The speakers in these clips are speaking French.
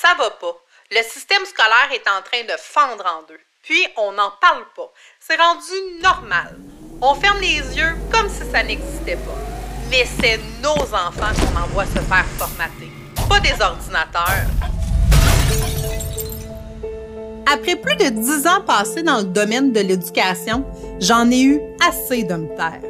Ça va pas. Le système scolaire est en train de fendre en deux. Puis, on n'en parle pas. C'est rendu normal. On ferme les yeux comme si ça n'existait pas. Mais c'est nos enfants qu'on envoie se faire formater, pas des ordinateurs. Après plus de dix ans passés dans le domaine de l'éducation, j'en ai eu assez de me taire.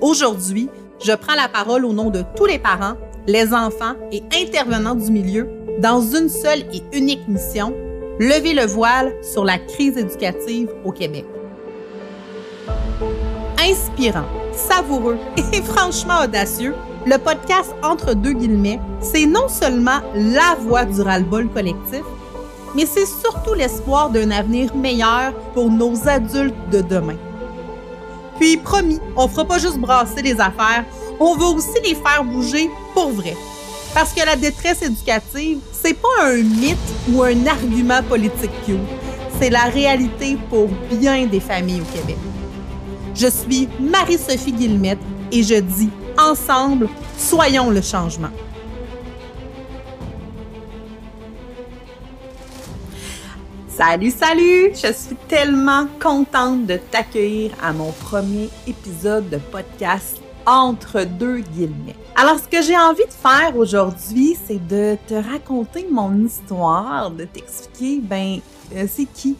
Aujourd'hui, je prends la parole au nom de tous les parents, les enfants et intervenants du milieu dans une seule et unique mission, lever le voile sur la crise éducative au Québec. Inspirant, savoureux et franchement audacieux, le podcast Entre deux guillemets, c'est non seulement la voix du ras-le-bol collectif, mais c'est surtout l'espoir d'un avenir meilleur pour nos adultes de demain. Puis, promis, on fera pas juste brasser les affaires, on va aussi les faire bouger pour vrai. Parce que la détresse éducative, c'est pas un mythe ou un argument politique cute. C'est la réalité pour bien des familles au Québec. Je suis Marie-Sophie Guillemette et je dis ensemble, soyons le changement. Salut, salut! Je suis tellement contente de t'accueillir à mon premier épisode de podcast Entre deux guillemets. Alors, ce que j'ai envie de faire aujourd'hui, c'est de te raconter mon histoire, de t'expliquer, ben, euh, c'est qui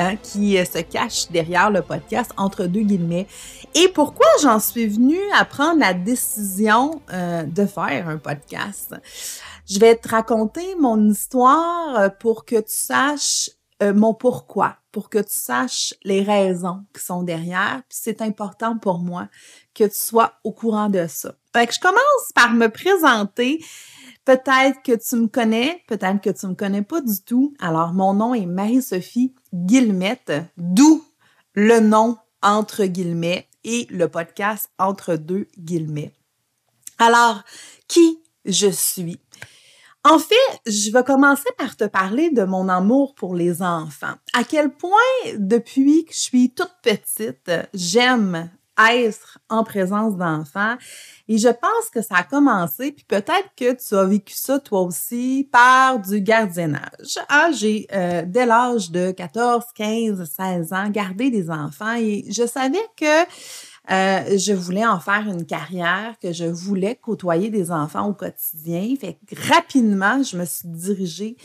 Hein, qui euh, se cache derrière le podcast entre deux guillemets. Et pourquoi j'en suis venue à prendre la décision euh, de faire un podcast? Je vais te raconter mon histoire pour que tu saches mon pourquoi, pour que tu saches les raisons qui sont derrière. Puis c'est important pour moi que tu sois au courant de ça. Fait que je commence par me présenter. Peut-être que tu me connais, peut-être que tu me connais pas du tout. Alors, mon nom est Marie-Sophie Guillemette, d'où le nom entre guillemets et le podcast entre deux guillemets. Alors, qui je suis? En fait, je vais commencer par te parler de mon amour pour les enfants. À quel point, depuis que je suis toute petite, j'aime être en présence d'enfants. Et je pense que ça a commencé, puis peut-être que tu as vécu ça toi aussi par du gardiennage. Ah, j'ai, euh, dès l'âge de 14, 15, 16 ans, gardé des enfants et je savais que euh, je voulais en faire une carrière, que je voulais côtoyer des enfants au quotidien. Fait rapidement, je me suis dirigée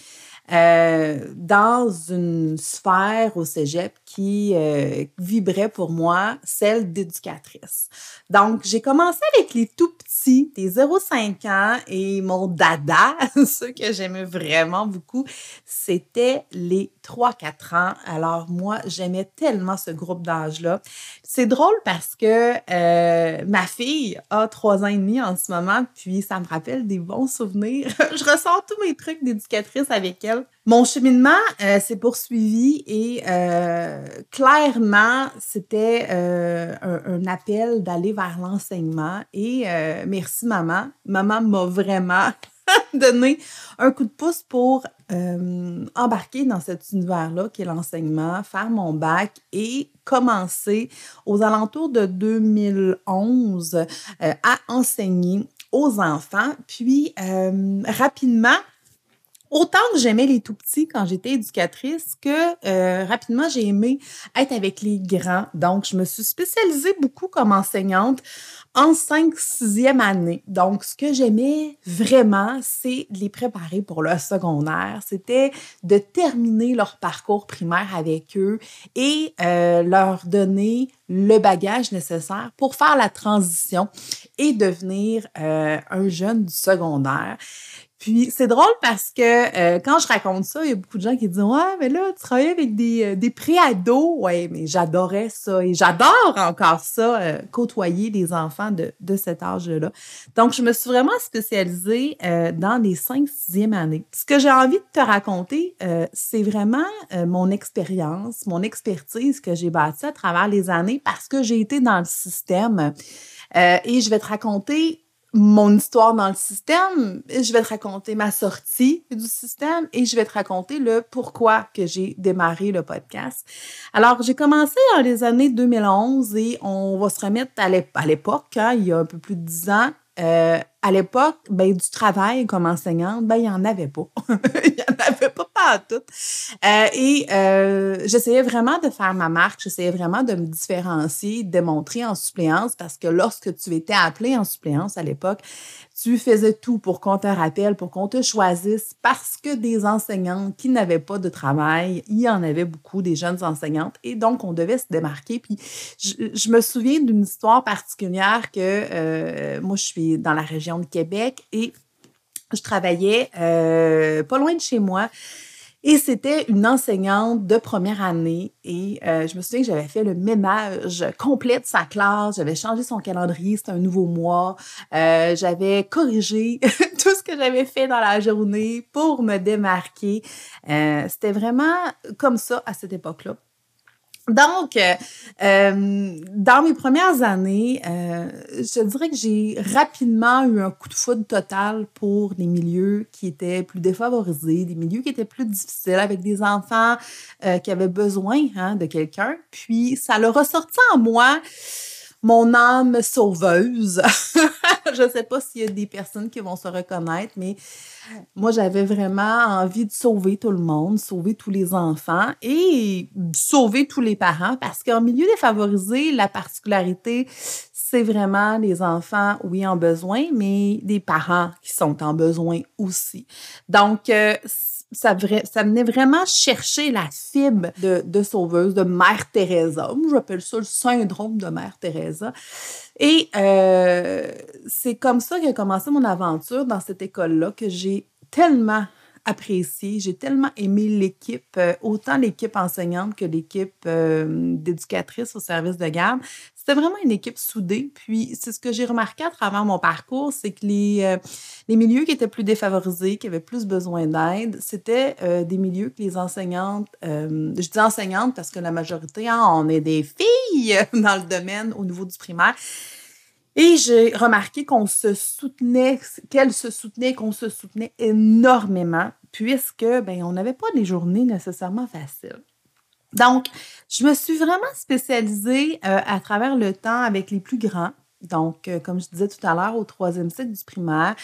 euh, dans une sphère au cégep qui euh, vibrait pour moi, celle d'éducatrice. Donc, j'ai commencé avec les tout petits, des 0,5 ans, et mon dada, ceux que j'aimais vraiment beaucoup, c'était les 3-4 ans. Alors, moi, j'aimais tellement ce groupe d'âge-là. C'est drôle parce que euh, ma fille a 3 ans et demi en ce moment, puis ça me rappelle des bons souvenirs. Je ressens tous mes trucs d'éducatrice avec elle. Mon cheminement euh, s'est poursuivi et euh, clairement, c'était euh, un, un, appel d'aller vers l'enseignement. Et merci maman. Maman m'a vraiment donné un coup de pouce pour embarquer dans cet univers-là qui est l'enseignement, faire mon bac et commencer aux alentours de 2011 à enseigner aux enfants. Puis rapidement, autant que j'aimais les tout petits quand j'étais éducatrice que euh, rapidement j'ai aimé être avec les grands. Donc, je me suis spécialisée beaucoup comme enseignante en 5 6e année. Donc, ce que j'aimais vraiment, c'est les préparer pour le secondaire. C'était de terminer leur parcours primaire avec eux et euh, leur donner le bagage nécessaire pour faire la transition et devenir euh, un jeune du secondaire. Puis c'est drôle parce que euh, quand je raconte ça, il y a beaucoup de gens qui disent Ouais, mais là, tu travailles avec des, euh, des pré-ados. Ouais, mais j'adorais ça et j'adore encore ça, euh, côtoyer des enfants de, de cet âge-là. Donc, je me suis vraiment spécialisée dans les 5 6e années. Ce que j'ai envie de te raconter, c'est vraiment mon expérience, mon expertise que j'ai bâtie à travers les années parce que j'ai été dans le système. et je vais te raconter mon histoire dans le système, je vais te raconter ma sortie du système et je vais te raconter le pourquoi que j'ai démarré le podcast. Alors, j'ai commencé dans les années 2011 et on va se remettre à l'époque, hein, il y a un peu plus de dix ans, euh, à l'époque, ben, du travail comme enseignante, ben, il n'y en avait pas. il n'y en avait pas, pas tout. Euh, et euh, j'essayais vraiment de faire ma marque, j'essayais vraiment de me différencier, de démontrer en suppléance, parce que lorsque tu étais appelé en suppléance à l'époque, tu faisais tout pour qu'on te rappelle, pour qu'on te choisisse, parce que des enseignantes qui n'avaient pas de travail, il y en avait beaucoup, des jeunes enseignantes, et donc on devait se démarquer. Puis je, me souviens d'une histoire particulière que euh, moi, je suis dans la région de Québec et je travaillais euh, pas loin de chez moi. Et c'était une enseignante de première année. Et euh, je me souviens que j'avais fait le ménage complet de sa classe. J'avais changé son calendrier, c'était un nouveau mois. Euh, j'avais corrigé tout ce que j'avais fait dans la journée pour me démarquer. C'était vraiment comme ça à cette époque-là. Donc, euh, euh, dans mes premières années, euh, je dirais que j'ai rapidement eu un coup de foudre total pour des milieux qui étaient plus défavorisés, des milieux qui étaient plus difficiles, avec des enfants qui avaient besoin hein, de quelqu'un. Puis, ça l'a ressorti en moi mon âme sauveuse. je ne sais pas s'il y a des personnes qui vont se reconnaître, mais moi, j'avais vraiment envie de sauver tout le monde, sauver tous les enfants et sauver tous les parents parce qu'en milieu défavorisé, la particularité, c'est vraiment les enfants, oui, en besoin, mais des parents qui sont en besoin aussi. Donc, euh, ça, venait vraiment chercher la fibre de, sauveuse, de Mère Teresa. J'appelle ça le syndrome de Mère Teresa. Et euh, c'est comme ça qu'a commencé mon aventure dans cette école-là que j'ai tellement apprécié, j'ai tellement aimé l'équipe, euh, autant l'équipe enseignante que l'équipe euh, d'éducatrice au service de garde. C'était vraiment une équipe soudée. Puis, c'est ce que j'ai remarqué à travers mon parcours, c'est que les, euh, les milieux qui étaient plus défavorisés, qui avaient plus besoin d'aide, c'était euh, des milieux que les enseignantes, euh, je dis enseignantes parce que la majorité, hein, on est des filles dans le domaine au niveau du primaire. Et j'ai remarqué qu'on se soutenait, qu'elles se soutenaient, qu'on se soutenait énormément, puisque ben, on n'avait pas des journées nécessairement faciles. Donc, je me suis vraiment spécialisée euh, à travers le temps avec les plus grands. Donc, euh, comme je disais tout à l'heure, au troisième cycle du primaire,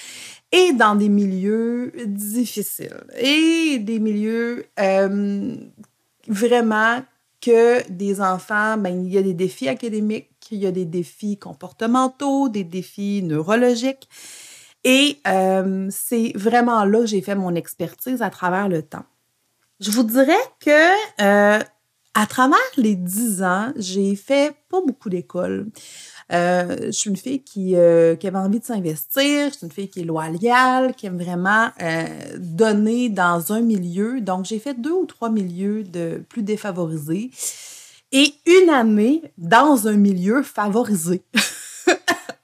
et dans des milieux difficiles et des milieux euh, vraiment que des enfants, ben, il y a des défis académiques, il y a des défis comportementaux, des défis neurologiques. Et c'est vraiment là que j'ai fait mon expertise à travers le temps. Je vous dirais que à travers les dix ans, j'ai fait pas beaucoup d'écoles. Euh, je suis une fille qui, euh, qui avait envie de s'investir, je suis une fille qui est loyale, qui aime vraiment euh, donner dans un milieu. Donc, j'ai fait deux ou trois milieux de plus défavorisés et une année dans un milieu favorisé.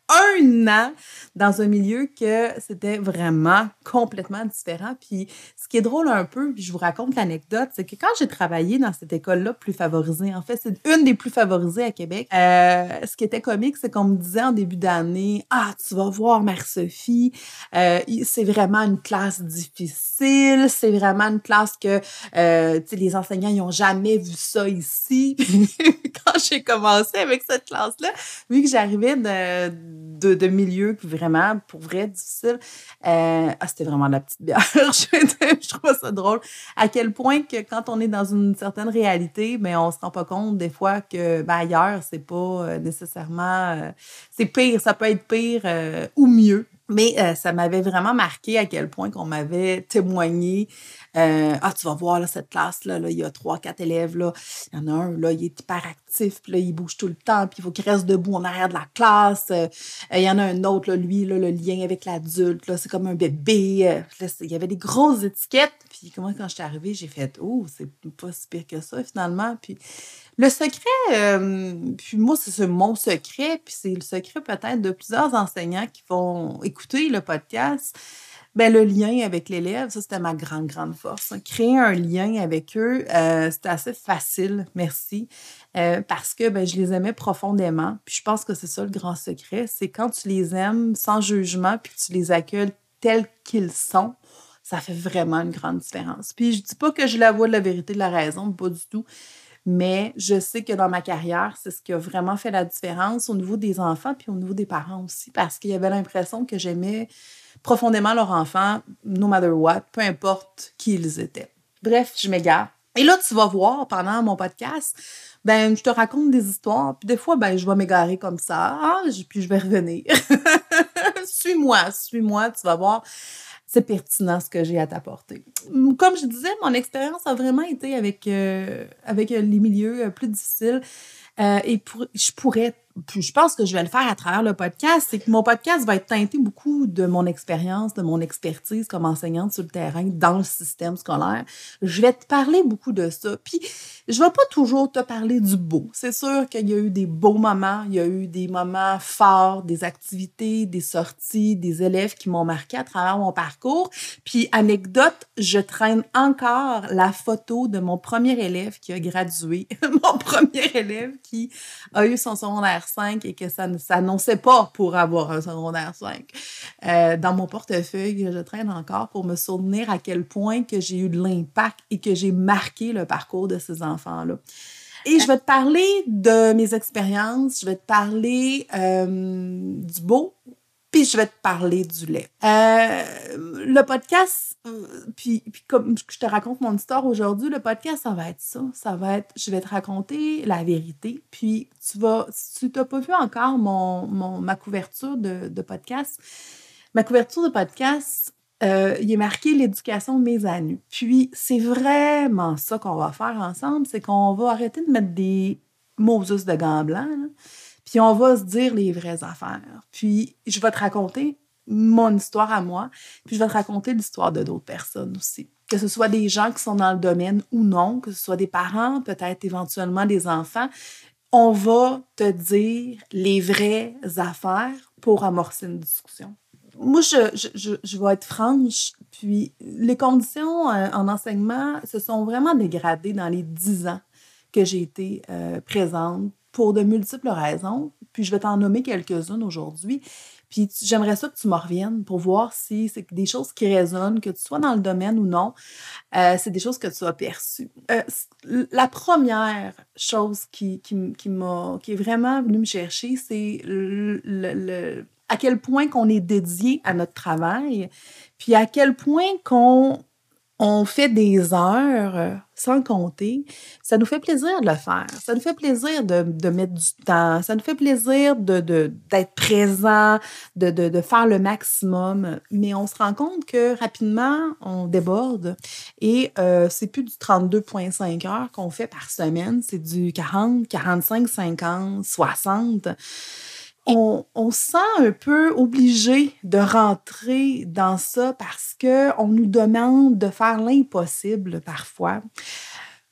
un an dans un milieu que c'était vraiment complètement différent. Puis ce qui est drôle un peu, puis je vous raconte l'anecdote, c'est que quand j'ai travaillé dans cette école-là plus favorisée, en fait, c'est une des plus favorisées à Québec, euh, ce qui était comique, c'est qu'on me disait en début d'année, ah, tu vas voir Mère-Sophie, euh, c'est vraiment une classe difficile, c'est vraiment une classe que, euh, les enseignants, n'ont jamais vu ça ici. quand j'ai commencé avec cette classe-là, vu que j'arrivais de, de, milieux vraiment, pour vrai, difficiles, euh, ah, c'était vraiment la petite bière. je trouve ça drôle. À quel point que quand on est dans une certaine réalité, mais ben, on se rend pas compte des fois que ben, ailleurs, c'est pas euh, nécessairement... Euh, c'est pire, ça peut être pire ou mieux. Mais ça m'avait vraiment marqué à quel point qu'on m'avait témoigné. Euh, ah, tu vas voir là, cette classe-là, là, il y a trois, quatre élèves. Là. Il y en a un, là, il est hyperactif, puis là, il bouge tout le temps, puis il faut qu'il reste debout en arrière de la classe. Euh, il y en a un autre, là, lui, là, le lien avec l'adulte, c'est comme un bébé. il y avait des grosses étiquettes. Puis comment, quand je suis arrivée, j'ai fait Oh, c'est pas si pire que ça, finalement. Puis le secret, euh, puis moi, c'est mon secret, puis c'est le secret peut-être de plusieurs enseignants qui vont écouter le podcast. Ben, le lien avec l'élève, ça, c'était ma grande, grande force. Créer un lien avec eux, euh, c'était assez facile, merci, euh, parce que ben, je les aimais profondément. Puis je pense que c'est ça le grand secret, c'est quand tu les aimes sans jugement, puis tu les accueilles tels qu'ils sont, ça fait vraiment une grande différence. Puis je dis pas que j'ai la voix de la vérité, de la raison, pas du tout. Mais je sais que dans ma carrière, c'est ce qui a vraiment fait la différence au niveau des enfants puis au niveau des parents aussi, parce qu'il y avait l'impression que j'aimais profondément leurs enfants, no matter what, peu importe qui ils étaient. Bref, je m'égare. Et là, tu vas voir pendant mon podcast, ben, je te raconte des histoires, puis des fois, ben, je vais m'égarer comme ça, ah, puis je vais revenir. suis-moi, suis-moi, tu vas voir c'est pertinent ce que j'ai à t'apporter. Comme je disais, mon expérience a vraiment été avec, euh, avec les milieux plus difficiles. Euh, et pour, je pourrais puis je pense que je vais le faire à travers le podcast, c'est que mon podcast va être teinté beaucoup de mon expérience, de mon expertise comme enseignante sur le terrain dans le système scolaire. Je vais te parler beaucoup de ça. Puis je vais pas toujours te parler du beau. C'est sûr qu'il y a eu des beaux moments, il y a eu des moments forts, des activités, des sorties, des élèves qui m'ont marqué à travers mon parcours. Puis anecdote, je traîne encore la photo de mon premier élève qui a gradué, mon premier élève qui a eu son secondaire 5 et que ça ne s'annonçait pas pour avoir un secondaire 5. Euh, dans mon portefeuille, je traîne encore pour me souvenir à quel point que j'ai eu de l'impact et que j'ai marqué le parcours de ces enfants-là. Et je vais te parler de mes expériences, je vais te parler euh, du beau, puis je vais te parler du lait. Euh, le podcast, euh, puis, comme je te raconte mon histoire aujourd'hui, le podcast, ça va être ça. Ça va être, je vais te raconter la vérité. Puis tu vas, si tu n'as pas vu encore mon, mon, ma couverture de, podcast, ma couverture de podcast, euh, il est marqué l'éducation de mes. Puis c'est vraiment ça qu'on va faire ensemble, c'est qu'on va arrêter de mettre des Moses de gants blancs. Puis on va se dire les vraies affaires. Puis je vais te raconter mon histoire à moi, puis je vais te raconter l'histoire de d'autres personnes aussi. Que ce soit des gens qui sont dans le domaine ou non, que ce soit des parents, peut-être éventuellement des enfants, on va te dire les vraies affaires pour amorcer une discussion. Moi, je, je, je vais être franche, puis les conditions euh, en enseignement se sont vraiment dégradées dans les dix ans que j'ai été euh, présente pour de multiples raisons. Puis je vais t'en nommer quelques-unes aujourd'hui. Puis j'aimerais ça que tu me reviennes pour voir si c'est des choses qui résonnent, que tu sois dans le domaine ou non. Euh, c'est des choses que tu as perçues. Euh, la première chose qui, qui, qui, qui est vraiment venue me chercher, c'est le, à quel point qu'on est dédié à notre travail, puis à quel point qu'on on fait des heures euh, sans compter. Ça nous fait plaisir de le faire. Ça nous fait plaisir de, de mettre du temps. Ça nous fait plaisir de, d'être présent, de, de, faire le maximum. Mais on se rend compte que rapidement, on déborde et euh, c'est plus du 32,5 heures qu'on fait par semaine. C'est du 40, 45, 50, 60 on, sent un peu obligé de rentrer dans ça parce qu'on nous demande de faire l'impossible parfois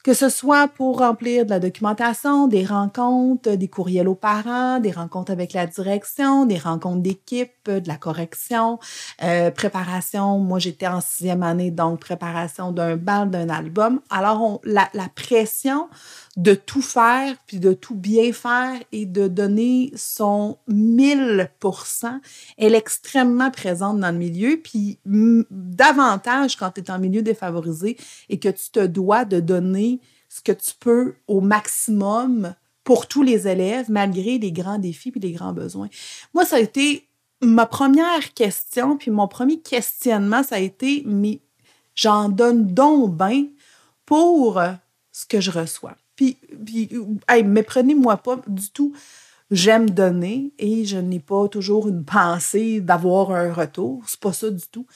que ce soit pour remplir de la documentation, des rencontres, des courriels aux parents, des rencontres avec la direction, des rencontres d'équipe, de la correction, euh, préparation. Moi, j'étais en sixième année, donc préparation d'un bal, d'un album. Alors, la pression de tout faire, puis de tout bien faire et de donner son 1000% elle est extrêmement présente dans le milieu, puis davantage quand tu es en milieu défavorisé et que tu te dois de donner ce que tu peux au maximum pour tous les élèves, malgré les grands défis et les grands besoins. Moi, ça a été ma première question, puis mon premier questionnement, ça a été, mais j'en donne donc bien pour ce que je reçois. Puis, puis hey, méprenez-moi pas du tout. J'aime donner et je n'ai pas toujours une pensée d'avoir un retour. C'est pas ça du tout.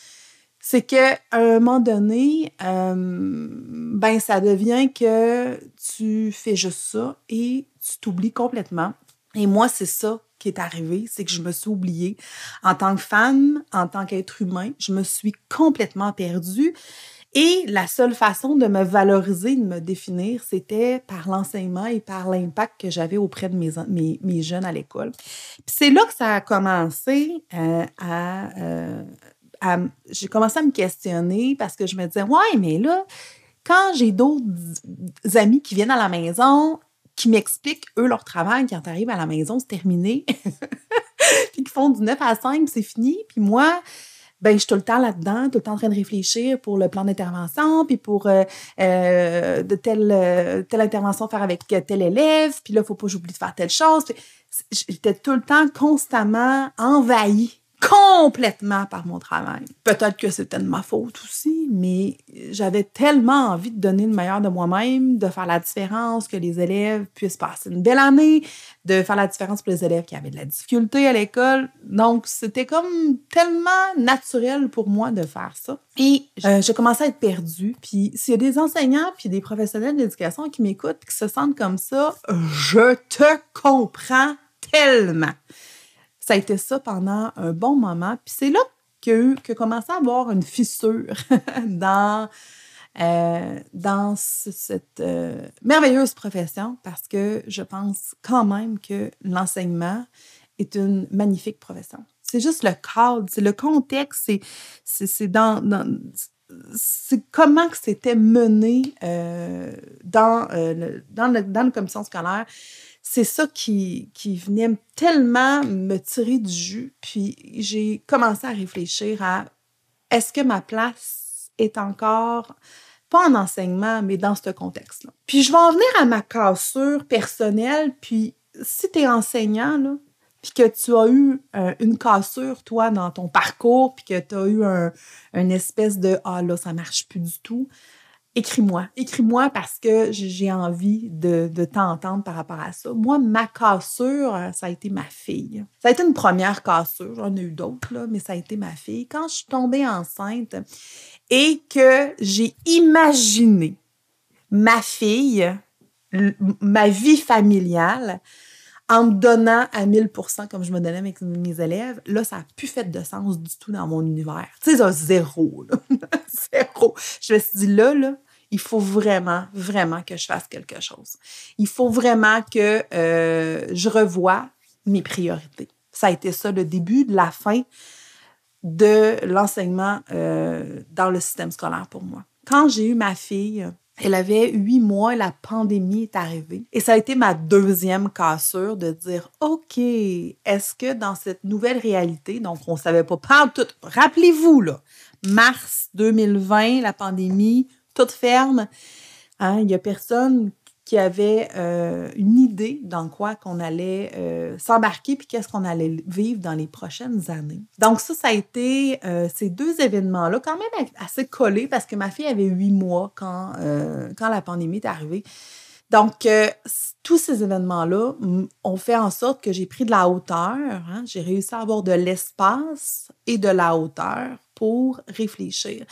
C'est qu'à un moment donné, euh, ben ça devient que tu fais juste ça et tu t'oublies complètement. Et moi, c'est ça qui est arrivé, c'est que je me suis oubliée. En tant que femme, en tant qu'être humain, je me suis complètement perdue. Et la seule façon de me valoriser, de me définir, c'était par l'enseignement et par l'impact que j'avais auprès de mes, mes, jeunes à l'école. c'est là que ça a commencé euh, euh, à, J'ai commencé à me questionner parce que je me disais, ouais, mais là, quand j'ai d'autres amis qui viennent à la maison, qui m'expliquent, eux, leur travail, quand arrivent à la maison, c'est terminé, puis qui font du 9 à 5, c'est fini, puis moi, ben je suis tout le temps là-dedans, tout le temps en train de réfléchir pour le plan d'intervention, puis pour euh, euh, de telle, euh, telle intervention faire avec tel élève, puis là, faut pas que j'oublie de faire telle chose. J'étais tout le temps constamment envahie complètement par mon travail. Peut-être que c'était de ma faute aussi, mais j'avais tellement envie de donner le meilleur de moi-même, de faire la différence, que les élèves puissent passer une belle année, de faire la différence pour les élèves qui avaient de la difficulté à l'école. Donc, c'était comme tellement naturel pour moi de faire ça. Et euh, je commençais à être perdue. Puis, s'il y a des enseignants puis des professionnels d'éducation qui m'écoutent qui se sentent comme ça, je te comprends tellement. Ça a été ça pendant un bon moment. Puis c'est là que, que commençait à avoir une fissure dans, euh, dans cette euh, merveilleuse profession parce que je pense quand même que l'enseignement est une magnifique profession. C'est juste le cadre, c'est le contexte, c'est dans, c'est comment que c'était mené euh, dans, dans, le, dans la commission scolaire c'est ça qui, venait tellement me tirer du jus. Puis j'ai commencé à réfléchir à est-ce que ma place est encore, pas en enseignement, mais dans ce contexte-là? Puis je vais en venir à ma cassure personnelle. Puis si tu es enseignant, là, puis que tu as eu euh, une cassure, toi, dans ton parcours, puis que tu as eu un, une espèce de Ah là, ça marche plus du tout, écris-moi. Écris-moi parce que j'ai envie de, t'entendre par rapport à ça. Moi, ma cassure, euh, ça a été ma fille. Ça a été une première cassure, j'en ai eu d'autres, là, mais ça a été ma fille. Quand je suis tombée enceinte et que j'ai imaginé ma fille, ma vie familiale, en me donnant à 1000% comme je me donnais avec mes élèves, là, ça n'a plus fait de sens du tout dans mon univers. Tu sais, zéro, là. zéro. Je me suis dit, là, là, il faut vraiment, vraiment que je fasse quelque chose. Il faut vraiment que euh, je revoie mes priorités. Ça a été ça le début de la fin de l'enseignement euh, dans le système scolaire pour moi. Quand j'ai eu ma fille, elle avait huit mois, la pandémie est arrivée. Et ça a été ma deuxième cassure de dire, OK, est-ce que dans cette nouvelle réalité, donc on ne savait pas, pas tout, rappelez-vous, là, mars 2020, la pandémie, toute ferme. Hein, il n'y a personne qui avait euh, une idée dans quoi qu'on allait euh, s'embarquer puis qu'est-ce qu'on allait vivre dans les prochaines années. Donc ça, ça a été euh, ces deux événements-là, quand même assez collés parce que ma fille avait huit mois quand, quand la pandémie est arrivée. Donc, tous ces événements-là ont fait en sorte que j'ai pris de la hauteur. Hein. j'ai réussi à avoir de l'espace et de la hauteur pour réfléchir.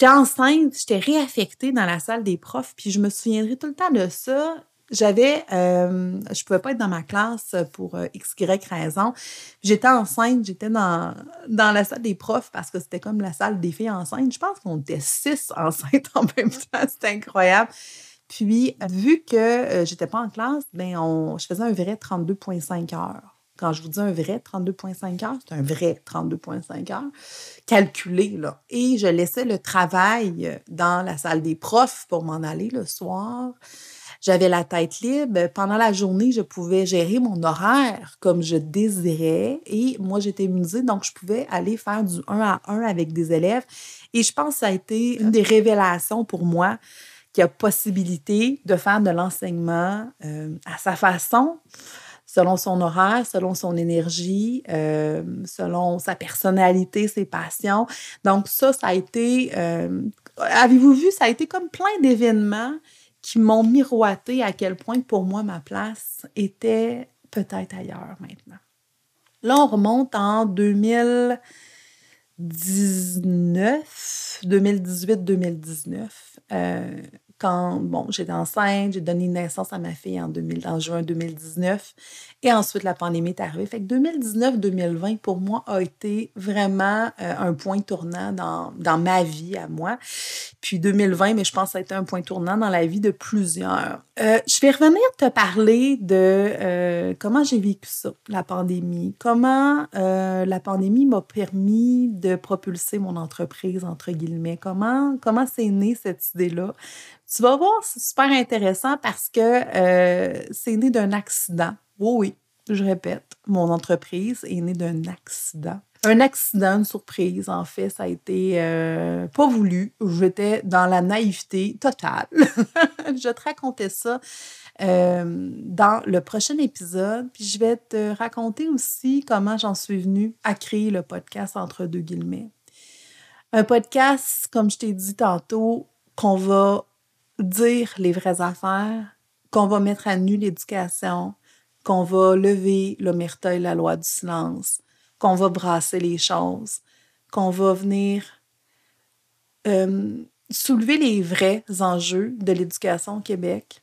J'étais enceinte, j'étais réaffectée dans la salle des profs, puis je me souviendrai tout le temps de ça. J'avais, euh, je pouvais pas être dans ma classe pour euh, x, y raison. J'étais enceinte, j'étais dans, dans la salle des profs parce que c'était comme la salle des filles enceintes. Je pense qu'on était six enceintes en même temps, c'était incroyable. Puis, vu que euh, j'étais pas en classe, ben on, je faisais un vrai 32,5 heures. Quand je vous dis un vrai 32,5 heures, c'est un vrai 32,5 heures calculé. Là. Et je laissais le travail dans la salle des profs pour m'en aller le soir. J'avais la tête libre. Pendant la journée, je pouvais gérer mon horaire comme je désirais. Et moi, j'étais immunisée, donc je pouvais aller faire du 1 à 1 avec des élèves. Et je pense que ça a été une des révélations pour moi qu'il y a possibilité de faire de l'enseignement euh, à sa façon selon son horaire, selon son énergie, euh, selon sa personnalité, ses passions. Donc ça, ça a été, euh, avez-vous vu, ça a été comme plein d'événements qui m'ont miroité à quel point pour moi ma place était peut-être ailleurs maintenant. Là, on remonte en 2019, 2018-2019 quand, bon, j'étais enceinte, j'ai donné naissance à ma fille en, 2000, en juin 2019 et ensuite la pandémie est arrivée. Fait que 2019-2020 pour moi a été vraiment euh, un point tournant dans, dans ma vie à moi. Puis 2020, mais je pense que ça a été un point tournant dans la vie de plusieurs. Euh, je vais revenir te parler de euh, comment j'ai vécu ça, la pandémie. Comment la pandémie m'a permis de propulser mon entreprise, entre guillemets. Comment, comment c'est né cette idée-là? Tu vas voir, c'est super intéressant parce que euh, c'est né d'un accident. Oui, je répète, mon entreprise est née d'un accident. Un accident, une surprise, en fait, ça a été euh, pas voulu. J'étais dans la naïveté totale. je te racontais ça euh, dans le prochain épisode. Puis je vais te raconter aussi comment j'en suis venue à créer le podcast entre deux guillemets. Un podcast, comme je t'ai dit tantôt, qu'on va dire les vraies affaires, qu'on va mettre à nu l'éducation, qu'on va lever l'omerta et la loi du silence, qu'on va brasser les choses, qu'on va venir euh, soulever les vrais enjeux de l'éducation au Québec.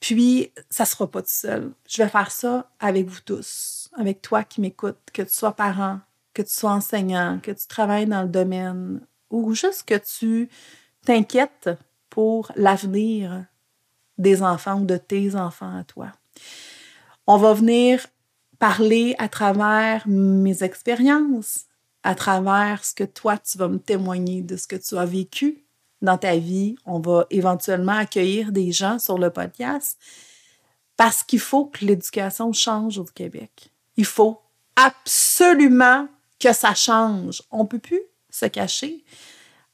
Puis, ça ne sera pas tout seul. Je vais faire ça avec vous tous, avec toi qui m'écoutes, que tu sois parent, que tu sois enseignant, que tu travailles dans le domaine ou juste que tu t'inquiètes pour l'avenir des enfants ou de tes enfants à toi. On va venir parler à travers mes expériences, à travers ce que toi, tu vas me témoigner de ce que tu as vécu dans ta vie. On va éventuellement accueillir des gens sur le podcast parce qu'il faut que l'éducation change au Québec. Il faut absolument que ça change. On ne peut plus se cacher.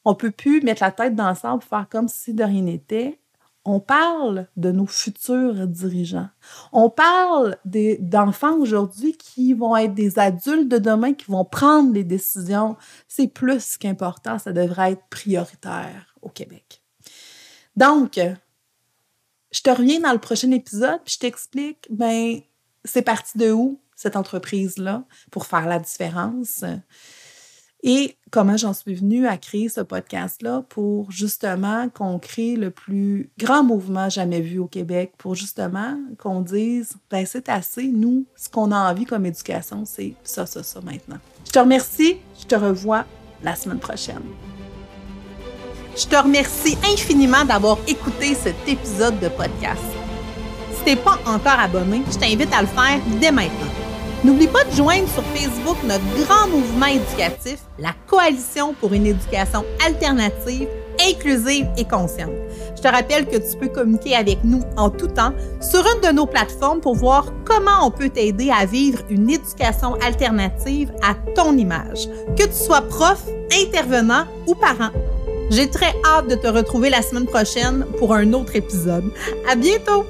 On peut plus mettre la tête dans le sable faire comme si de rien n'était. On parle de nos futurs dirigeants. On parle d'enfants aujourd'hui qui vont être des adultes de demain, qui vont prendre les décisions. C'est plus qu'important, ça devrait être prioritaire au Québec. Donc, je te reviens dans le prochain épisode, puis je t'explique, ben, c'est parti de où cette entreprise-là pour faire la différence et comment j'en suis venue à créer ce podcast-là pour justement qu'on crée le plus grand mouvement jamais vu au Québec, pour justement qu'on dise, ben c'est assez, nous, ce qu'on a envie comme éducation, c'est ça, ça, ça maintenant. Je te remercie, je te revois la semaine prochaine. Je te remercie infiniment d'avoir écouté cet épisode de podcast. Si t'es pas encore abonné, je t'invite à le faire dès maintenant. N'oublie pas de joindre sur Facebook notre grand mouvement éducatif, la Coalition pour une éducation alternative, inclusive et consciente. Je te rappelle que tu peux communiquer avec nous en tout temps sur une de nos plateformes pour voir comment on peut t'aider à vivre une éducation alternative à ton image, que tu sois prof, intervenant ou parent. J'ai très hâte de te retrouver la semaine prochaine pour un autre épisode. À bientôt!